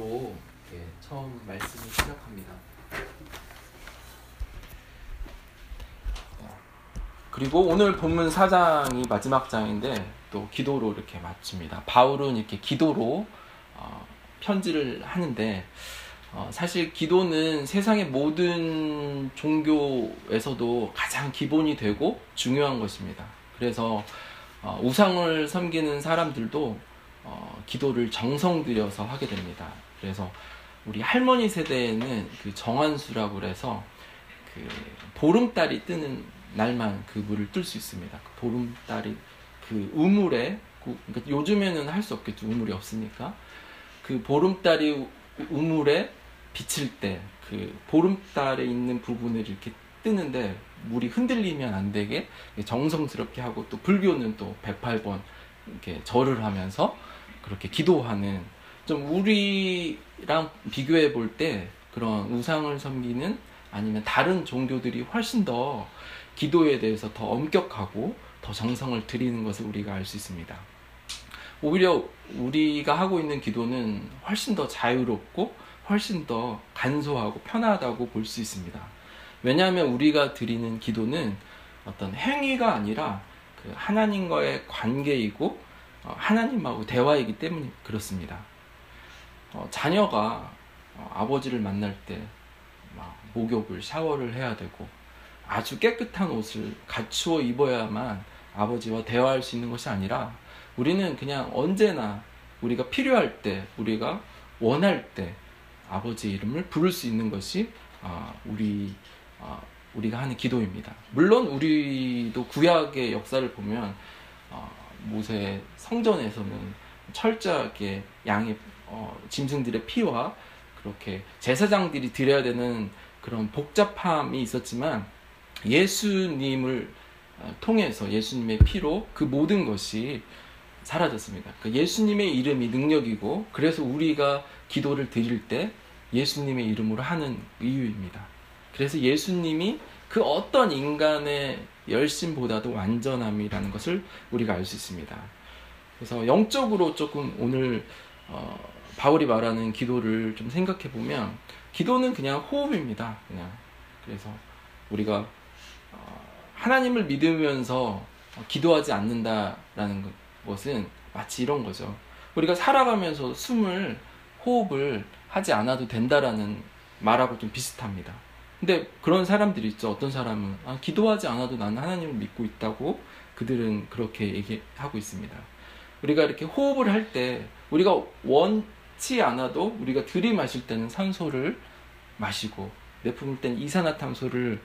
예, 처음 말씀을 시작합니다. 그리고 오늘 본문 4장이 마지막 장인데 또 기도로 이렇게 마칩니다. 바울은 이렇게 기도로 어, 편지를 하는데 어, 사실 기도는 세상의 모든 종교에서도 가장 기본이 되고 중요한 것입니다. 그래서 어, 우상을 섬기는 사람들도 어, 기도를 정성 들여서 하게 됩니다. 그래서 우리 할머니 세대에는 그 정한수라고 그래서 그 보름달이 뜨는 날만 그 물을 뜰 수 있습니다. 그 보름달이 그 우물에 그러니까 요즘에는 할 수 없겠죠. 우물이 없으니까 그 보름달이 우물에 비칠 때 그 보름달에 있는 부분을 이렇게 뜨는데 물이 흔들리면 안 되게 정성스럽게 하고 또 불교는 또 108번 이렇게 절을 하면서 그렇게 기도하는 좀 우리랑 비교해 볼 때 그런 우상을 섬기는 아니면 다른 종교들이 훨씬 더 기도에 대해서 더 엄격하고 더 정성을 들이는 것을 우리가 알 수 있습니다. 오히려 우리가 하고 있는 기도는 훨씬 더 자유롭고 훨씬 더 간소하고 편하다고 볼 수 있습니다. 왜냐하면 우리가 드리는 기도는 어떤 행위가 아니라 그 하나님과의 관계이고 어, 하나님하고 대화이기 때문에 그렇습니다. 어, 자녀가 어, 아버지를 만날 때 목욕을 샤워를 해야 되고 아주 깨끗한 옷을 갖추어 입어야만 아버지와 대화할 수 있는 것이 아니라 우리는 그냥 언제나 우리가 필요할 때 우리가 원할 때 아버지 이름을 부를 수 있는 것이 우리 우리가 하는 기도입니다. 물론 우리도 구약의 역사를 보면 모세 성전에서는 철저하게 양의 어, 짐승들의 피와 그렇게 제사장들이 드려야 되는 그런 복잡함이 있었지만 예수님을 어, 통해서 예수님의 피로 그 모든 것이 사라졌습니다. 그러니까 예수님의 이름이 능력이고 그래서 우리가 기도를 드릴 때 예수님의 이름으로 하는 이유입니다. 그래서 예수님이 그 어떤 인간의 열심보다도 완전함이라는 것을 우리가 알 수 있습니다. 그래서 영적으로 조금 오늘 어, 바울이 말하는 기도를 좀 생각해 보면 기도는 그냥 호흡입니다. 그냥 그래서 우리가 어, 하나님을 믿으면서 기도하지 않는다라는 것은 마치 이런 거죠. 우리가 살아가면서 숨을 호흡을 하지 않아도 된다라는 말하고 좀 비슷합니다. 근데 그런 사람들이 있죠. 어떤 사람은 아, 기도하지 않아도 나는 하나님을 믿고 있다고 그들은 그렇게 얘기하고 있습니다. 우리가 이렇게 호흡을 할 때 우리가 원치 않아도 우리가 들이마실 때는 산소를 마시고 내뿜을 때는 이산화탄소를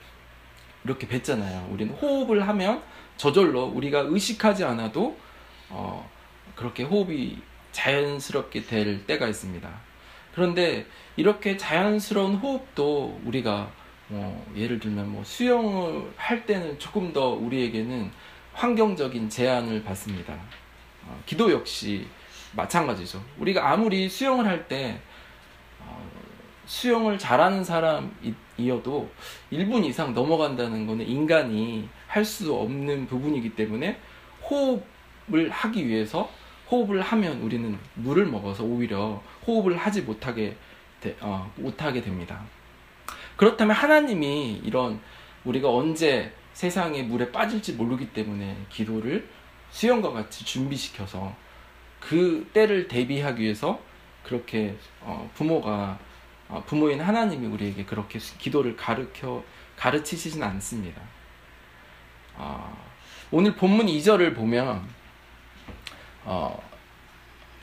이렇게 뱉잖아요. 우리는 호흡을 하면 저절로 우리가 의식하지 않아도 어, 그렇게 호흡이 자연스럽게 될 때가 있습니다. 그런데 이렇게 자연스러운 호흡도 우리가 뭐 예를 들면 뭐 수영을 할 때는 조금 더 우리에게는 환경적인 제한을 받습니다. 어, 기도 역시 마찬가지죠. 우리가 아무리 수영을 할때 어, 수영을 잘하는 사람이어도 1분 이상 넘어간다는 것은 인간이 할 수 없는 부분이기 때문에 호흡을 하기 위해서 호흡을 하면 우리는 물을 먹어서 오히려 호흡을 하지 못하게 되, 어, 못하게 됩니다. 그렇다면 하나님이 이런 우리가 언제 세상의 물에 빠질지 모르기 때문에 기도를 수영과 같이 준비시켜서 그 때를 대비하기 위해서 그렇게 어, 부모가 어, 부모인 하나님이 우리에게 그렇게 기도를 가르쳐 가르치시진 않습니다. 어, 오늘 본문 2절을 보면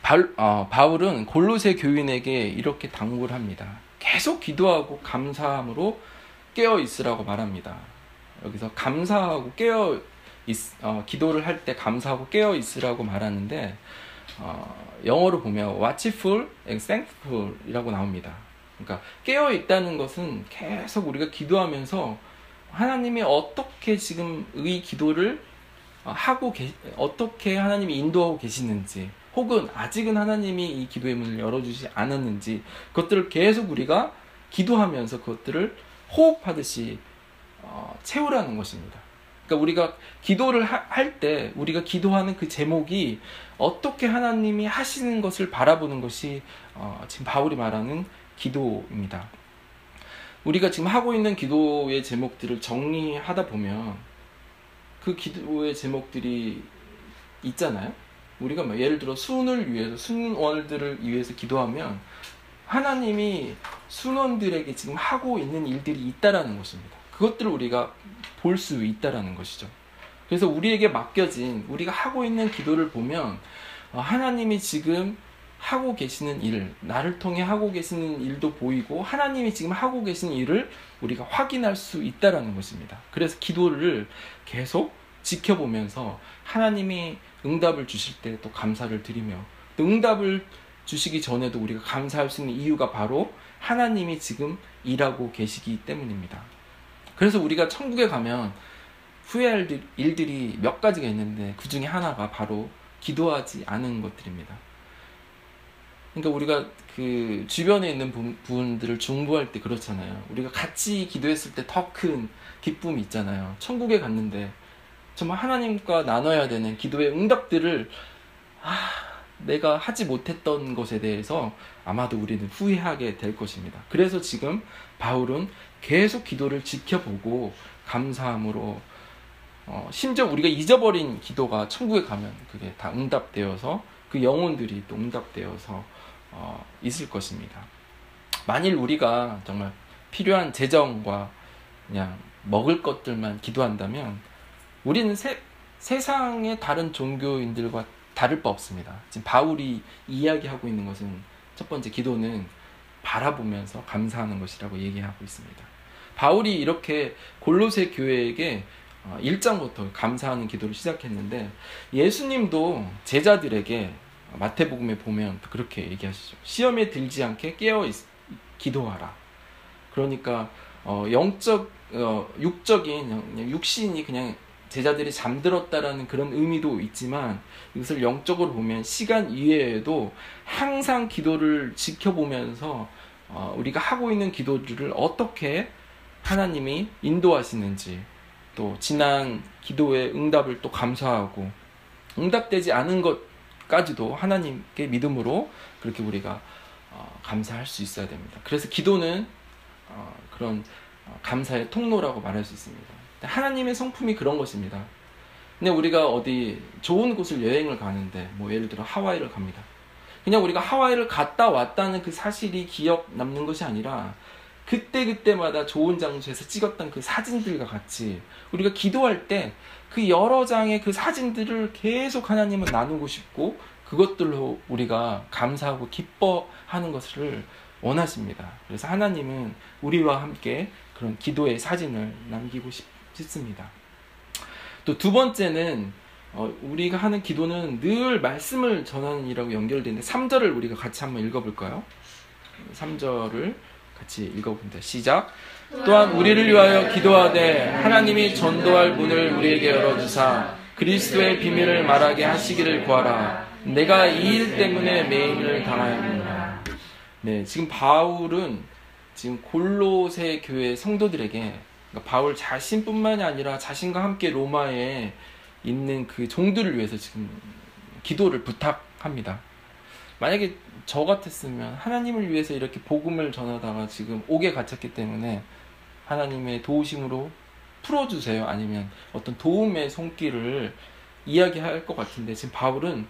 바울은 골로새 교인에게 이렇게 당부를 합니다. 계속 기도하고 감사함으로 깨어 있으라고 말합니다. 여기서 감사하고 깨어 있, 어, 기도를 할 때 감사하고 깨어 있으라고 말하는데 어, 영어로 보면 watchful and thankful이라고 나옵니다. 그러니까 깨어 있다는 것은 계속 우리가 기도하면서 하나님이 어떻게 지금 의 기도를 하고 계, 어떻게 하나님이 인도하고 계시는지 혹은 아직은 하나님이 이 기도의 문을 열어주지 않았는지 그것들을 계속 우리가 기도하면서 그것들을 호흡하듯이 어, 채우라는 것입니다. 그러니까 우리가 기도를 할 때 우리가 기도하는 그 제목이 어떻게 하나님이 하시는 것을 바라보는 것이 어, 지금 바울이 말하는 기도입니다. 우리가 지금 하고 있는 기도의 제목들을 정리하다 보면 그 기도의 제목들이 있잖아요. 우리가 뭐 예를 들어 순을 위해서 순원들을 위해서 기도하면 하나님이 순원들에게 지금 하고 있는 일들이 있다라는 것입니다. 그것들을 우리가 볼 수 있다라는 것이죠. 그래서 우리에게 맡겨진 우리가 하고 있는 기도를 보면 어, 하나님이 지금 하고 계시는 일, 나를 통해 하고 계시는 일도 보이고 하나님이 지금 하고 계신 일을 우리가 확인할 수 있다라는 것입니다. 그래서 기도를 계속 지켜보면서 하나님이 응답을 주실 때 또 감사를 드리며 또 응답을 주시기 전에도 우리가 감사할 수 있는 이유가 바로 하나님이 지금 일하고 계시기 때문입니다. 그래서 우리가 천국에 가면 후회할 일들이 몇 가지가 있는데 그 중에 하나가 바로 기도하지 않은 것들입니다. 그러니까 우리가 그 주변에 있는 분들을 중보할 때 그렇잖아요. 우리가 같이 기도했을 때 더 큰 기쁨이 있잖아요. 천국에 갔는데 정말 하나님과 나눠야 되는 기도의 응답들을 아, 내가 하지 못했던 것에 대해서 아마도 우리는 후회하게 될 것입니다. 그래서 지금 바울은 계속 기도를 지켜보고 감사함으로 어, 심지어 우리가 잊어버린 기도가 천국에 가면 그게 다 응답되어서 그 영혼들이 또 응답되어서 어, 있을 것입니다. 만일 우리가 정말 필요한 재정과 그냥 먹을 것들만 기도한다면 우리는 세, 세상의 다른 종교인들과 다를 바 없습니다. 지금 바울이 이야기하고 있는 것은 첫 번째 기도는 바라보면서 감사하는 것이라고 얘기하고 있습니다. 바울이 이렇게 골로새 교회에게 1장부터 어, 감사하는 기도를 시작했는데 예수님도 제자들에게 마태복음에 보면 그렇게 얘기하시죠. 시험에 들지 않게 깨어 있, 기도하라. 그러니까 어, 영적 어, 육적인 육신이 그냥 제자들이 잠들었다라는 그런 의미도 있지만 이것을 영적으로 보면 시간 이외에도 항상 기도를 지켜보면서 어, 우리가 하고 있는 기도들을 어떻게 하나님이 인도하시는지 또 지난 기도의 응답을 또 감사하고 응답되지 않은 것까지도 하나님께 믿음으로 그렇게 우리가 어, 감사할 수 있어야 됩니다. 그래서 기도는 어, 그런 어, 감사의 통로라고 말할 수 있습니다. 하나님의 성품이 그런 것입니다. 근데 우리가 어디 좋은 곳을 여행을 가는데 뭐 예를 들어 하와이를 갑니다. 그냥 우리가 하와이를 갔다 왔다는 그 사실이 기억 남는 것이 아니라 그때 그때마다 좋은 장소에서 찍었던 그 사진들과 같이 우리가 기도할 때 그 여러 장의 그 사진들을 계속 하나님은 나누고 싶고 그것들로 우리가 감사하고 기뻐하는 것을 원하십니다. 그래서 하나님은 우리와 함께 그런 기도의 사진을 남기고 싶, 싶습니다. 또 두 번째는 어, 우리가 하는 기도는 늘 말씀을 전하는 이라고 연결되는데 3절을 우리가 같이 한번 읽어볼까요? 3절을 같이 읽어봅니다. 시작. 또한 우리를 위하여 기도하되 하나님이 전도할 문을 우리에게 열어주사 그리스도의 비밀을 말하게 하시기를 구하라. 내가 이 일 때문에 매임을 당하였느냐. 네, 지금 바울은 지금 골로새 교회 성도들에게 그러니까 바울 자신뿐만이 아니라 자신과 함께 로마에 있는 그 종들을 위해서 지금 기도를 부탁합니다. 만약에 저 같았으면 하나님을 위해서 이렇게 복음을 전하다가 지금 옥에 갇혔기 때문에 하나님의 도우심으로 풀어주세요. 아니면 어떤 도움의 손길을 이야기할 것 같은데 지금 바울은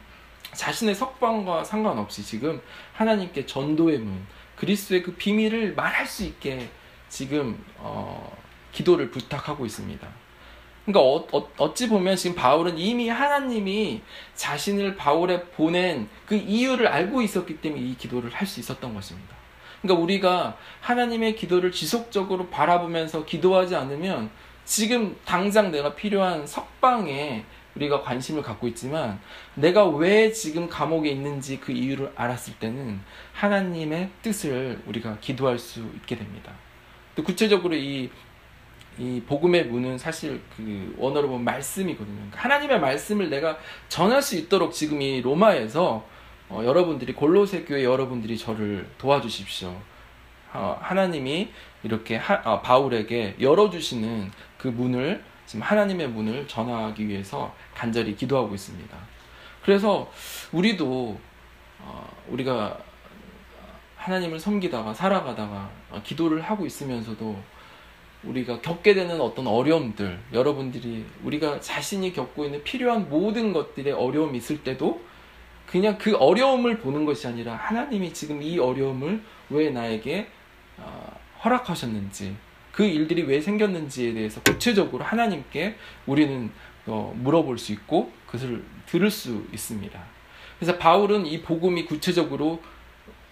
자신의 석방과 상관없이 지금 하나님께 전도의 문, 그리스도의 그 비밀을 말할 수 있게 지금 어, 기도를 부탁하고 있습니다. 그러니까 어, 어찌 보면 지금 바울은 이미 하나님이 자신을 바울에 보낸 그 이유를 알고 있었기 때문에 이 기도를 할 수 있었던 것입니다. 그러니까 우리가 하나님의 기도를 지속적으로 바라보면서 기도하지 않으면 지금 당장 내가 필요한 석방에 우리가 관심을 갖고 있지만 내가 왜 지금 감옥에 있는지 그 이유를 알았을 때는 하나님의 뜻을 우리가 기도할 수 있게 됩니다. 또 구체적으로 이 이 복음의 문은 사실 그 원어로 보면 말씀이거든요. 그러니까 하나님의 말씀을 내가 전할 수 있도록 지금 이 로마에서 어, 여러분들이 골로새 교회 여러분들이 저를 도와주십시오. 어, 하나님이 이렇게 하, 어, 바울에게 열어주시는 그 문을 지금 하나님의 문을 전하기 위해서 간절히 기도하고 있습니다. 그래서 우리도 어, 우리가 하나님을 섬기다가 살아가다가 기도를 하고 있으면서도 우리가 겪게 되는 어떤 어려움들, 여러분들이 우리가 자신이 겪고 있는 필요한 모든 것들의 어려움이 있을 때도 그냥 그 어려움을 보는 것이 아니라 하나님이 지금 이 어려움을 왜 나에게 어, 허락하셨는지 그 일들이 왜 생겼는지에 대해서 구체적으로 하나님께 우리는 어, 물어볼 수 있고 그것을 들을 수 있습니다. 그래서 바울은 이 복음이 구체적으로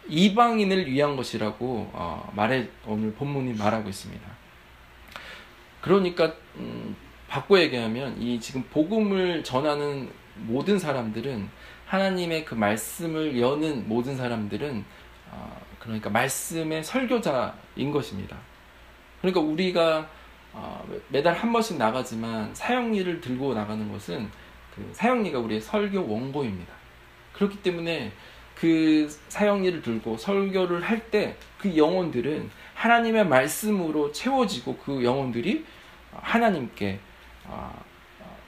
이방인을 위한 것이라고 어, 말해 오늘 본문이 말하고 있습니다. 그러니까 음, 바꿔 얘기하면 이 지금 복음을 전하는 모든 사람들은 하나님의 그 말씀을 여는 모든 사람들은 어, 그러니까 말씀의 설교자인 것입니다. 그러니까 우리가 어, 매달 한 번씩 나가지만 사형리를 들고 나가는 것은 그 사형리가 우리의 설교 원고입니다. 그렇기 때문에 그 사형리를 들고 설교를 할 때 그 영혼들은 하나님의 말씀으로 채워지고 그 영혼들이 하나님께 어,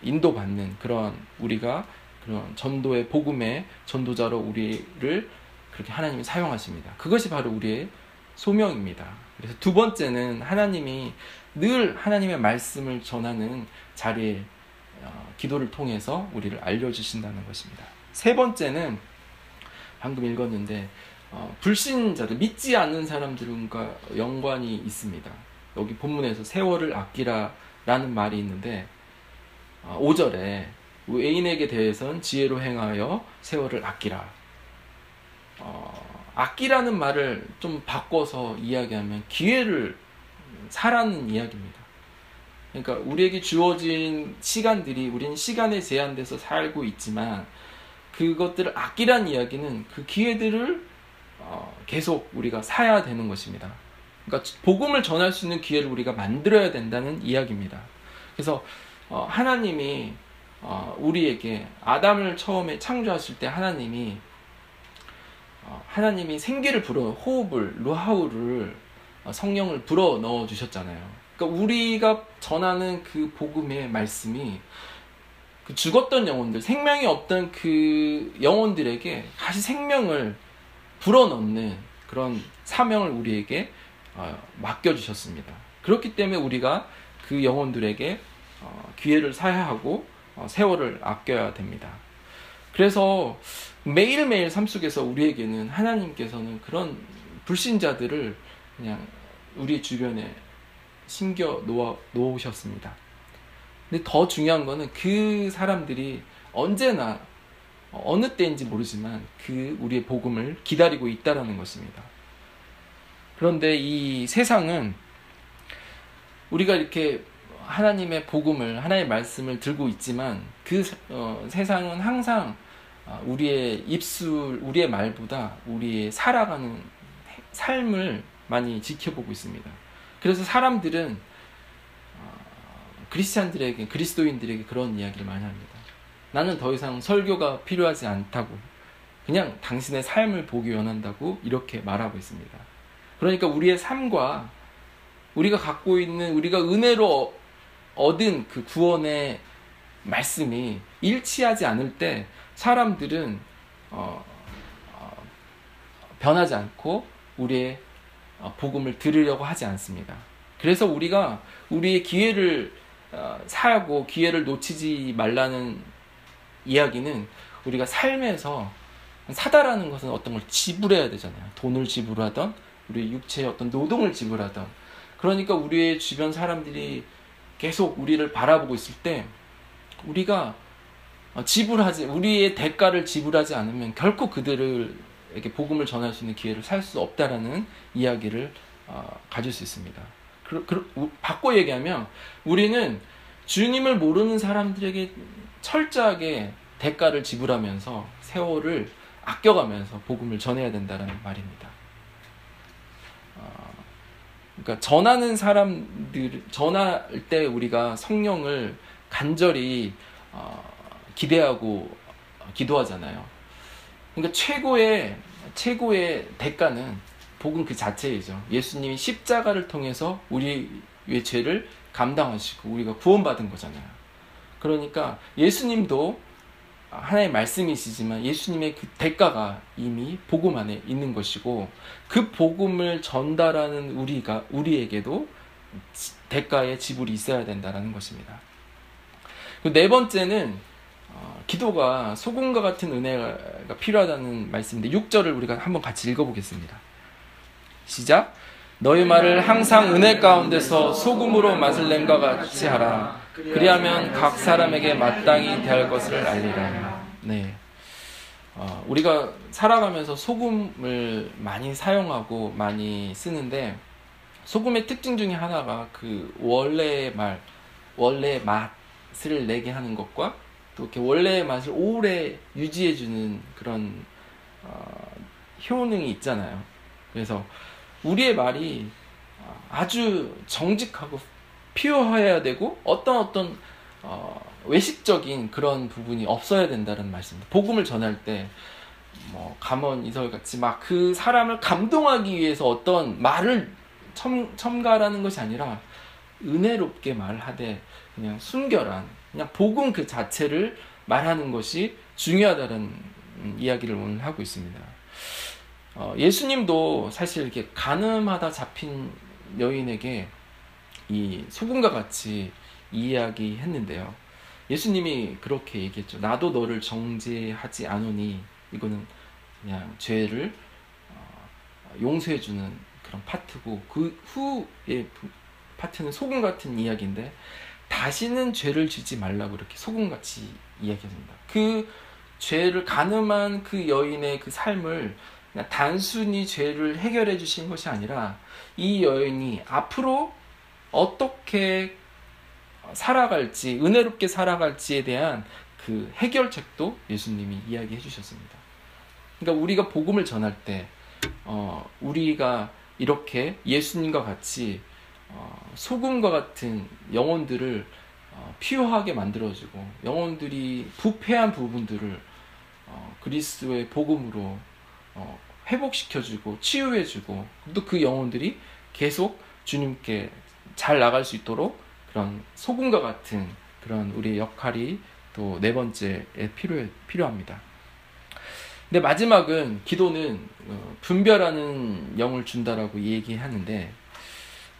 인도받는 그런 우리가 그런 전도의 복음의 전도자로 우리를 그렇게 하나님이 사용하십니다. 그것이 바로 우리의 소명입니다. 그래서 두 번째는 하나님이 늘 하나님의 말씀을 전하는 자리에 어, 기도를 통해서 우리를 알려주신다는 것입니다. 세 번째는 방금 읽었는데 어, 불신자들 믿지 않는 사람들과 연관이 있습니다. 여기 본문에서 세월을 아끼라라는 말이 있는데 어, 5절에 외인에게 대해선 지혜로 행하여 세월을 아끼라. 어, 아끼라는 말을 좀 바꿔서 이야기하면 기회를 사라는 이야기입니다. 그러니까 우리에게 주어진 시간들이 우리는 시간에 제한돼서 살고 있지만 그것들을 아끼란 이야기는 그 기회들을 어, 계속 우리가 사야 되는 것입니다. 그러니까 복음을 전할 수 있는 기회를 우리가 만들어야 된다는 이야기입니다. 그래서 어, 하나님이 어, 우리에게 아담을 처음에 창조하실 때 하나님이 어, 하나님이 생기를 불어 호흡을 루하우를 어, 성령을 불어 넣어 주셨잖아요. 그러니까 우리가 전하는 그 복음의 말씀이 그 죽었던 영혼들, 생명이 없던 그 영혼들에게 다시 생명을 불어 넣는 그런 사명을 우리에게 어, 맡겨 주셨습니다. 그렇기 때문에 우리가 그 영혼들에게 어, 기회를 사야 하고 어, 세월을 아껴야 됩니다. 그래서 매일매일 삶 속에서 우리에게는 하나님께서는 그런 불신자들을 그냥 우리 주변에 심겨 놓아, 놓으셨습니다. 근데 더 중요한 거는 그 사람들이 언제나 어느 때인지 모르지만 그 우리의 복음을 기다리고 있다라는 것입니다. 그런데 이 세상은 우리가 이렇게 하나님의 복음을 하나님의 말씀을 들고 있지만 그 어, 세상은 항상 어, 우리의 입술, 우리의 말보다 우리의 살아가는 삶을 많이 지켜보고 있습니다. 그래서 사람들은 어, 크리스찬들에게 그리스도인들에게 그런 이야기를 많이 합니다. 나는 더 이상 설교가 필요하지 않다고 그냥 당신의 삶을 보기 원한다고 이렇게 말하고 있습니다. 그러니까 우리의 삶과 우리가 갖고 있는 우리가 은혜로 얻은 그 구원의 말씀이 일치하지 않을 때 사람들은 어, 어, 변하지 않고 우리의 어, 복음을 들으려고 하지 않습니다. 그래서 우리가 우리의 기회를 어, 사고 기회를 놓치지 말라는 이야기는 우리가 삶에서 사다라는 것은 어떤 걸 지불해야 되잖아요. 돈을 지불하던 우리 육체의 어떤 노동을 지불하던 그러니까 우리의 주변 사람들이 계속 우리를 바라보고 있을 때 우리가 지불하지 우리의 대가를 지불하지 않으면 결코 그들에게 복음을 전할 수 있는 기회를 살 수 없다라는 이야기를 어, 가질 수 있습니다. 바꿔 얘기하면 우리는 주님을 모르는 사람들에게 철저하게 대가를 지불하면서 세월을 아껴가면서 복음을 전해야 된다는 말입니다. 그러니까 전하는 사람들 전할 때 우리가 성령을 간절히 어, 기대하고 기도하잖아요. 그러니까 최고의 최고의 대가는 복음 그 자체이죠. 예수님이 십자가를 통해서 우리의 죄를 감당하시고 우리가 구원받은 거잖아요. 그러니까 예수님도 하나의 말씀이시지만 예수님의 그 대가가 이미 복음 안에 있는 것이고 그 복음을 전달하는 우리가 우리에게도 대가의 지불이 있어야 된다는 것입니다. 네 번째는 어, 기도가 소금과 같은 은혜가 필요하다는 말씀인데 6절을 우리가 한번 같이 읽어보겠습니다. 시작. 너희 말을 항상 은혜 가운데서 소금으로 맛을 냄과 같이 하라. 그리하면 각 사람에게 마땅히 대할 것을 알리라. 네. 어, 우리가 살아가면서 소금을 많이 사용하고 많이 쓰는데 소금의 특징 중에 하나가 그 원래의 말, 원래 맛을 내게 하는 것과 또 이렇게 원래의 맛을 오래 유지해주는 그런 어, 효능이 있잖아요. 그래서 우리의 말이 아주 정직하고 피어해야 되고 어떤 어떤 어, 외식적인 그런 부분이 없어야 된다는 말씀입니다. 복음을 전할 때 뭐 감언 이설 같이 막 그 사람을 감동하기 위해서 어떤 말을 첨, 첨가라는 것이 아니라 은혜롭게 말하되 그냥 순결한 그냥 복음 그 자체를 말하는 것이 중요하다는 이야기를 오늘 하고 있습니다. 어, 예수님도 사실 이렇게 가늠하다 잡힌 여인에게 이 소금과 같이 이야기했는데요. 예수님이 그렇게 얘기했죠. 나도 너를 정죄하지 않으니 이거는 그냥 죄를 어, 용서해주는 그런 파트고 그 후의 파트는 소금 같은 이야기인데 다시는 죄를 지지 말라고 이렇게 소금같이 이야기합니다. 그 죄를 가늠한 그 여인의 그 삶을 단순히 죄를 해결해 주신 것이 아니라 이 여인이 앞으로 어떻게 살아갈지, 은혜롭게 살아갈지에 대한 그 해결책도 예수님이 이야기해 주셨습니다. 그러니까 우리가 복음을 전할 때, 어, 우리가 이렇게 예수님과 같이 어, 소금과 같은 영혼들을 어, 피요하게 만들어주고 영혼들이 부패한 부분들을 어, 그리스도의 복음으로 어, 회복시켜주고 치유해주고 또 그 영혼들이 계속 주님께 잘 나갈 수 있도록 그런 소금과 같은 그런 우리의 역할이 또 네 번째에 필요 필요합니다. 근데 마지막은 기도는 어, 분별하는 영을 준다라고 얘기하는데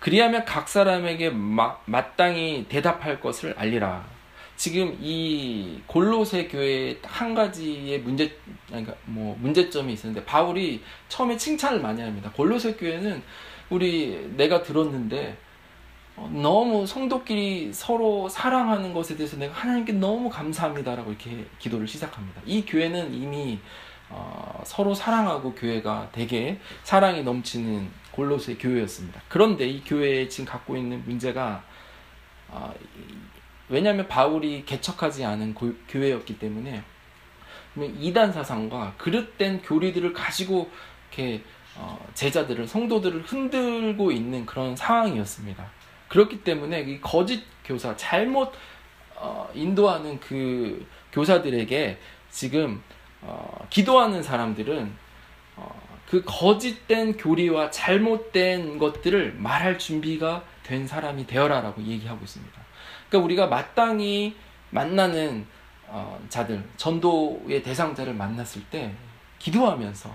그리하면 각 사람에게 마, 마땅히 대답할 것을 알리라. 지금 이 골로새 교회에 한 가지의 문제 그러니까 뭐 문제점이 있었는데 바울이 처음에 칭찬을 많이 합니다. 골로새 교회는 우리 내가 들었는데 어, 너무 성도끼리 서로 사랑하는 것에 대해서 내가 하나님께 너무 감사합니다라고 이렇게 기도를 시작합니다. 이 교회는 이미 어, 서로 사랑하고 교회가 되게 사랑이 넘치는 골로새 교회였습니다. 그런데 이 교회에 지금 갖고 있는 문제가 어, 왜냐하면 바울이 개척하지 않은 고, 교회였기 때문에 이단 사상과 그릇된 교리들을 가지고 이렇게 어, 제자들을 성도들을 흔들고 있는 그런 상황이었습니다. 그렇기 때문에 이 거짓 교사 잘못 어, 인도하는 그 교사들에게 지금 어, 기도하는 사람들은 어, 그 거짓된 교리와 잘못된 것들을 말할 준비가 된 사람이 되어라라고 얘기하고 있습니다. 그러니까 우리가 마땅히 만나는 어, 자들, 전도의 대상자를 만났을 때 기도하면서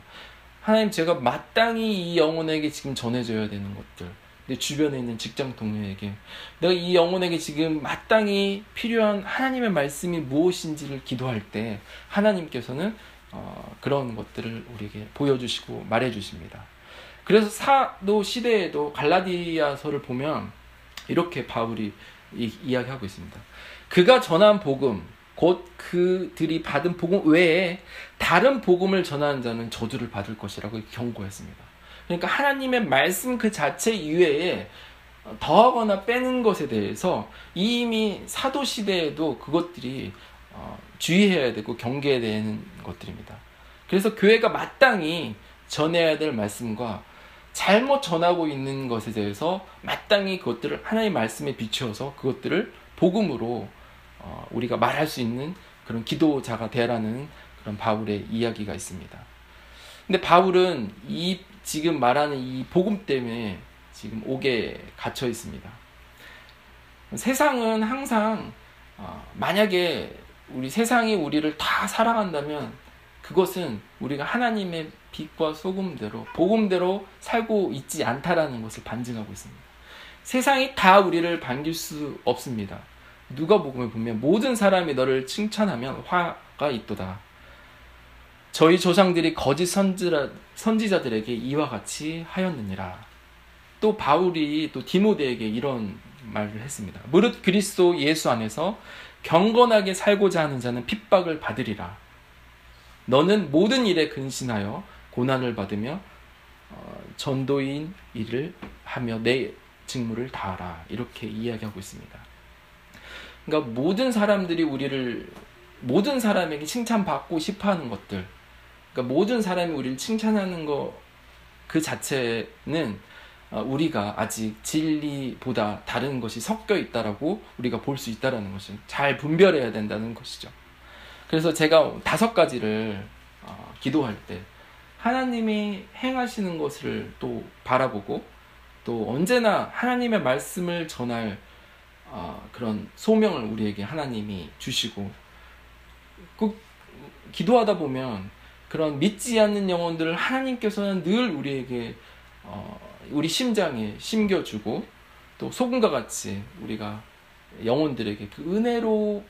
하나님 제가 마땅히 이 영혼에게 지금 전해줘야 되는 것들, 내 주변에 있는 직장 동료에게 내가 이 영혼에게 지금 마땅히 필요한 하나님의 말씀이 무엇인지를 기도할 때 하나님께서는 어, 그런 것들을 우리에게 보여주시고 말해주십니다. 그래서 사도 시대에도 갈라디아서를 보면 이렇게 바울이 이, 이야기하고 있습니다. 그가 전한 복음, 곧 그들이 받은 복음 외에 다른 복음을 전하는 자는 저주를 받을 것이라고 경고했습니다. 그러니까 하나님의 말씀 그 자체 이외에 더하거나 빼는 것에 대해서 이미 사도 시대에도 그것들이 어, 주의해야 되고 경계해야 되는 것들입니다. 그래서 교회가 마땅히 전해야 될 말씀과 잘못 전하고 있는 것에 대해서 마땅히 그것들을 하나님의 말씀에 비추어서 그것들을 복음으로 어, 우리가 말할 수 있는 그런 기도자가 되라는 그런 바울의 이야기가 있습니다. 근데 바울은 이 지금 말하는 이 복음 때문에 지금 옥에 갇혀 있습니다. 세상은 항상 어, 만약에 우리 세상이 우리를 다 사랑한다면 그것은 우리가 하나님의 빛과 소금대로 복음대로 살고 있지 않다라는 것을 반증하고 있습니다. 세상이 다 우리를 반길 수 없습니다. 누가 복음을 보면 모든 사람이 너를 칭찬하면 화가 있도다. 저희 조상들이 거짓 선지자들에게 이와 같이 하였느니라. 또 바울이 또 디모데에게 이런 말을 했습니다. 무릇 그리스도 예수 안에서 경건하게 살고자 하는 자는 핍박을 받으리라. 너는 모든 일에 근신하여 고난을 받으며 어, 전도인 일을 하며 내 직무를 다하라. 이렇게 이야기하고 있습니다. 그러니까 모든 사람들이 우리를 모든 사람에게 칭찬받고 싶어 하는 것들. 그러니까 모든 사람이 우리를 칭찬하는 거 그 자체는 어, 우리가 아직 진리보다 다른 것이 섞여 있다라고 우리가 볼 수 있다라는 것을 잘 분별해야 된다는 것이죠. 그래서 제가 다섯 가지를 어, 기도할 때 하나님이 행하시는 것을 또 바라보고 또 언제나 하나님의 말씀을 전할 어, 그런 소명을 우리에게 하나님이 주시고 꼭 기도하다 보면 그런 믿지 않는 영혼들을 하나님께서는 늘 우리에게 어, 우리 심장에 심겨주고 또 소금과 같이 우리가 영혼들에게 그 은혜로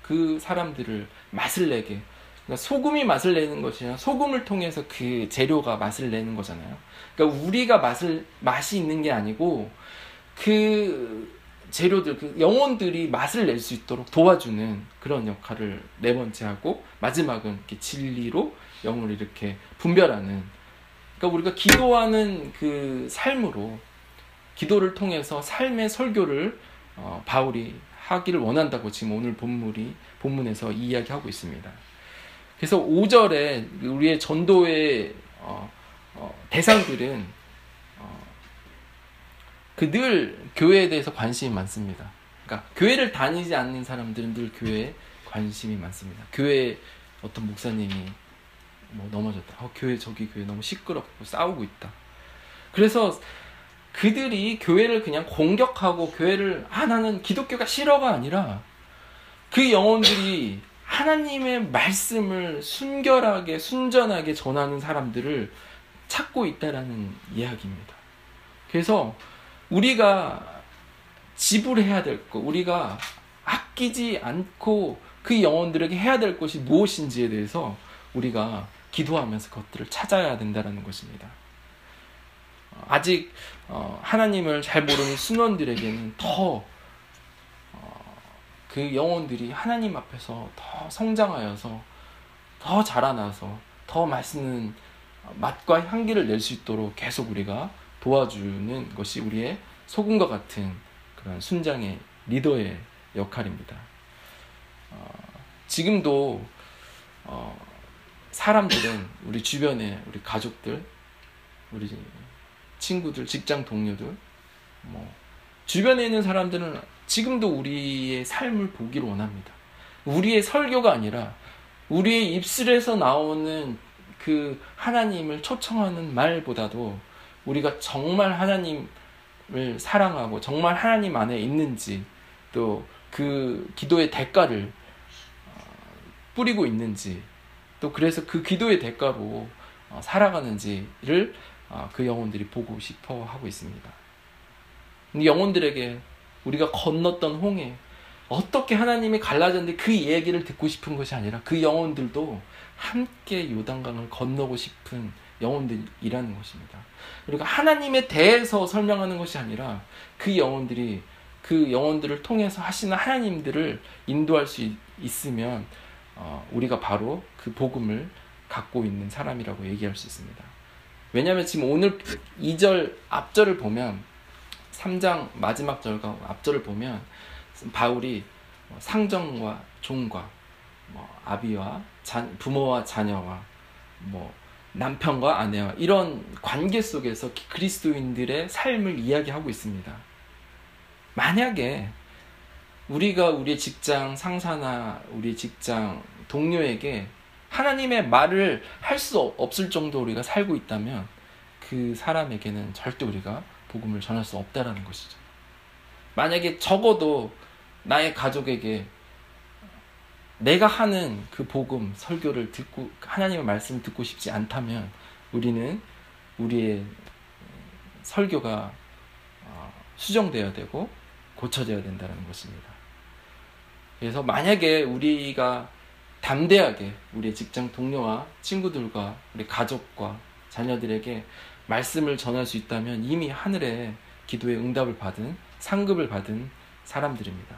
그 사람들을 맛을 내게 그러니까 소금이 맛을 내는 것이 아니라 소금을 통해서 그 재료가 맛을 내는 거잖아요. 그러니까 우리가 맛을 맛이 있는 게 아니고 그 재료들 그 영혼들이 맛을 낼 수 있도록 도와주는 그런 역할을 네 번째 하고 마지막은 이렇게 진리로 영을 이렇게 분별하는 그러니까 우리가 기도하는 그 삶으로 기도를 통해서 삶의 설교를 어, 바울이 하기를 원한다고 지금 오늘 본물이 본문에서 이야기하고 있습니다. 그래서 5절에 우리의 전도의 어, 어, 대상들은 어, 그 늘 교회에 대해서 관심이 많습니다. 그러니까 교회를 다니지 않는 사람들은 늘 교회에 관심이 많습니다. 교회 어떤 목사님이 뭐 넘어졌다. 어, 교회 저기 교회 너무 시끄럽고 싸우고 있다. 그래서 그들이 교회를 그냥 공격하고 교회를 아 나는 기독교가 싫어가 아니라 그 영혼들이 하나님의 말씀을 순결하게 순전하게 전하는 사람들을 찾고 있다라는 이야기입니다. 그래서 우리가 지불해야 될 것, 우리가 아끼지 않고 그 영혼들에게 해야 될 것이 무엇인지에 대해서 우리가 기도하면서 그것들을 찾아야 된다는 것입니다. 어, 아직 어, 하나님을 잘 모르는 순원들에게는 더그 어, 영혼들이 하나님 앞에서 더 성장하여서 더 자라나서 더 맛있는 맛과 향기를 낼 수 있도록 계속 우리가 도와주는 것이 우리의 소금과 같은 그런 순장의 리더의 역할입니다. 지금도 사람들은 우리 주변에 우리 가족들, 우리 친구들, 직장 동료들, 뭐 주변에 있는 사람들은 지금도 우리의 삶을 보기를 원합니다. 우리의 설교가 아니라 우리의 입술에서 나오는 그 하나님을 초청하는 말보다도 우리가 정말 하나님을 사랑하고 정말 하나님 안에 있는지 또 그 기도의 대가를 어, 뿌리고 있는지 또 그래서 그 기도의 대가로 어, 살아가는지를 어, 그 영혼들이 보고 싶어 하고 있습니다. 영혼들에게 우리가 건넜던 홍해, 어떻게 하나님이 갈라졌는데 그 얘기를 듣고 싶은 것이 아니라 그 영혼들도 함께 요단강을 건너고 싶은 영혼들이라는 것입니다. 그리고 하나님에 대해서 설명하는 것이 아니라 그 영혼들이 그 영혼들을 통해서 하시는 하나님들을 인도할 수 있으면 어, 우리가 바로 그 복음을 갖고 있는 사람이라고 얘기할 수 있습니다. 왜냐하면 지금 오늘 2절 앞절을 보면 3장 마지막 절과 앞절을 보면 바울이 뭐 상정과 종과 뭐 아비와 자, 부모와 자녀와 뭐 남편과 아내와 이런 관계 속에서 그리스도인들의 삶을 이야기하고 있습니다. 만약에 우리가 우리의 직장 상사나 우리 직장 동료에게 하나님의 말을 할 수 없을 정도 우리가 살고 있다면 그 사람에게는 절대 우리가 복음을 전할 수 없다라는 것이죠. 만약에 적어도 나의 가족에게 내가 하는 그 복음 설교를 듣고 하나님의 말씀을 듣고 싶지 않다면 우리는 우리의 설교가 어, 수정되어야 되고 고쳐져야 된다는 것입니다. 그래서 만약에 우리가 담대하게 우리의 직장 동료와 친구들과 우리 가족과 자녀들에게 말씀을 전할 수 있다면 이미 하늘에 기도의 응답을 받은 상급을 받은 사람들입니다.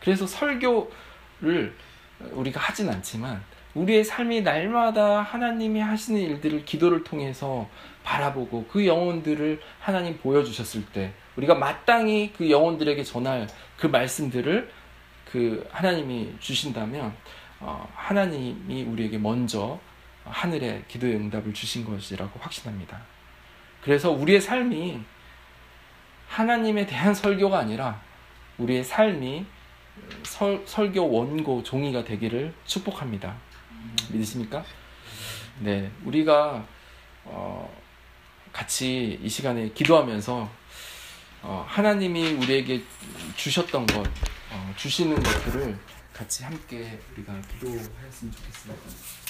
그래서 설교를 우리가 하진 않지만 우리의 삶이 날마다 하나님이 하시는 일들을 기도를 통해서 바라보고 그 영혼들을 하나님 보여주셨을 때 우리가 마땅히 그 영혼들에게 전할 그 말씀들을 그 하나님이 주신다면 어, 하나님이 우리에게 먼저 하늘의 기도의 응답을 주신 것이라고 확신합니다. 그래서 우리의 삶이 하나님에 대한 설교가 아니라 우리의 삶이 설, 설교 원고 종이가 되기를 축복합니다. 믿으십니까? 네, 우리가 어, 같이 이 시간에 기도하면서 어, 하나님이 우리에게 주셨던 것, 어, 주시는 것들을 같이 함께 우리가 기도하였으면 좋겠습니다.